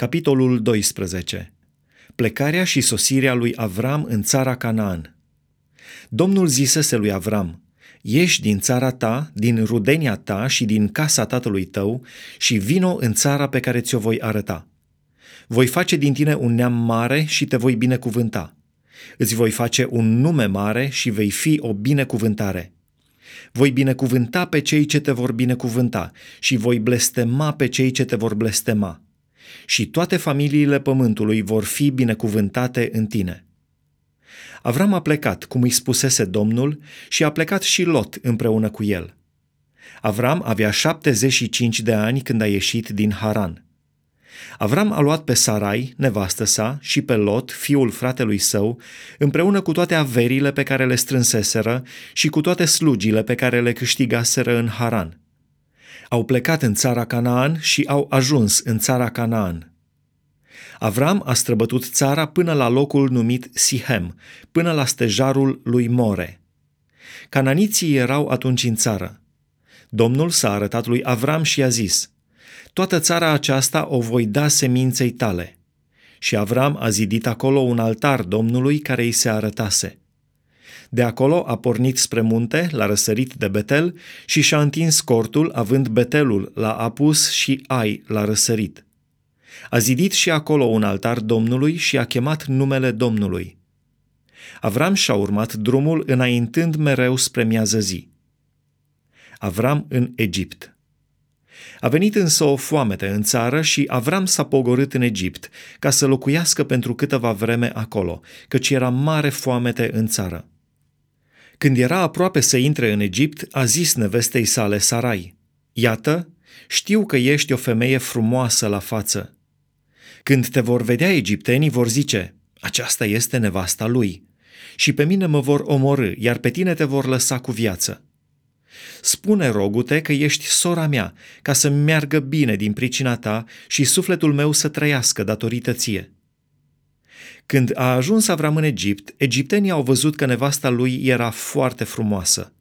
Capitolul 12. Plecarea și sosirea lui Avram în țara Canaan. Domnul zisese lui Avram, Ieși din țara ta, din rudenia ta și din casa tatălui tău și vino în țara pe care ți-o voi arăta. Voi face din tine un neam mare și te voi binecuvânta. Îți voi face un nume mare și vei fi o binecuvântare. Voi binecuvânta pe cei ce te vor binecuvânta și voi blestema pe cei ce te vor blestema și toate familiile pământului vor fi binecuvântate în tine. Avram a plecat, cum îi spusese Domnul, și a plecat și Lot împreună cu el. Avram avea 75 de ani când a ieșit din Haran. Avram a luat pe Sarai, nevastă sa, și pe Lot, fiul fratelui său, împreună cu toate averile pe care le strânseseră și cu toate slugile pe care le câștigaseră în Haran au plecat în țara Canaan și au ajuns în țara Canaan. Avram a străbătut țara până la locul numit Sihem, până la stejarul lui More. Cananiții erau atunci în țară. Domnul s-a arătat lui Avram și a zis, Toată țara aceasta o voi da seminței tale. Și Avram a zidit acolo un altar Domnului care îi se arătase. De acolo a pornit spre munte, l-a răsărit de Betel și și-a întins cortul, având Betelul la apus și Ai la răsărit. A zidit și acolo un altar Domnului și a chemat numele Domnului. Avram și-a urmat drumul înaintând mereu spre miază zi. Avram în Egipt. A venit însă o foamete în țară și Avram s-a pogorât în Egipt ca să locuiască pentru câteva vreme acolo, căci era mare foamete în țară. Când era aproape să intre în Egipt, a zis nevestei sale Sarai, Iată, știu că ești o femeie frumoasă la față. Când te vor vedea egiptenii, vor zice, aceasta este nevasta lui. Și pe mine mă vor omorâ, iar pe tine te vor lăsa cu viață. Spune, rogute, că ești sora mea, ca să meargă bine din pricina ta și sufletul meu să trăiască datorită ție. Când a ajuns Avram în Egipt, egiptenii au văzut că nevasta lui era foarte frumoasă.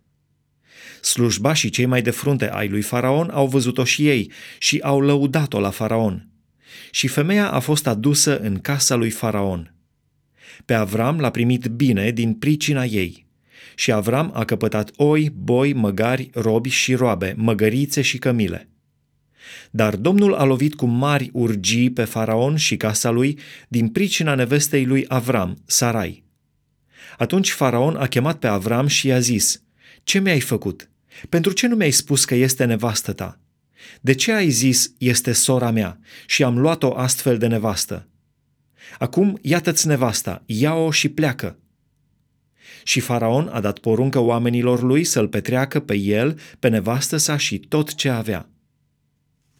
Slujba și cei mai de frunte ai lui Faraon au văzut-o și ei și au lăudat-o la Faraon. Și femeia a fost adusă în casa lui Faraon. Pe Avram l-a primit bine din pricina ei. Și Avram a căpătat oi, boi, măgari, robi și roabe, măgărițe și cămile. Dar Domnul a lovit cu mari urgii pe faraon și casa lui din pricina nevestei lui Avram, Sarai. Atunci faraon a chemat pe Avram și i-a zis, Ce mi-ai făcut? Pentru ce nu mi-ai spus că este nevastă ta? De ce ai zis, este sora mea și am luat-o astfel de nevastă? Acum iată-ți nevasta, ia-o și pleacă. Și faraon a dat poruncă oamenilor lui să-l petreacă pe el, pe nevastă sa și tot ce avea.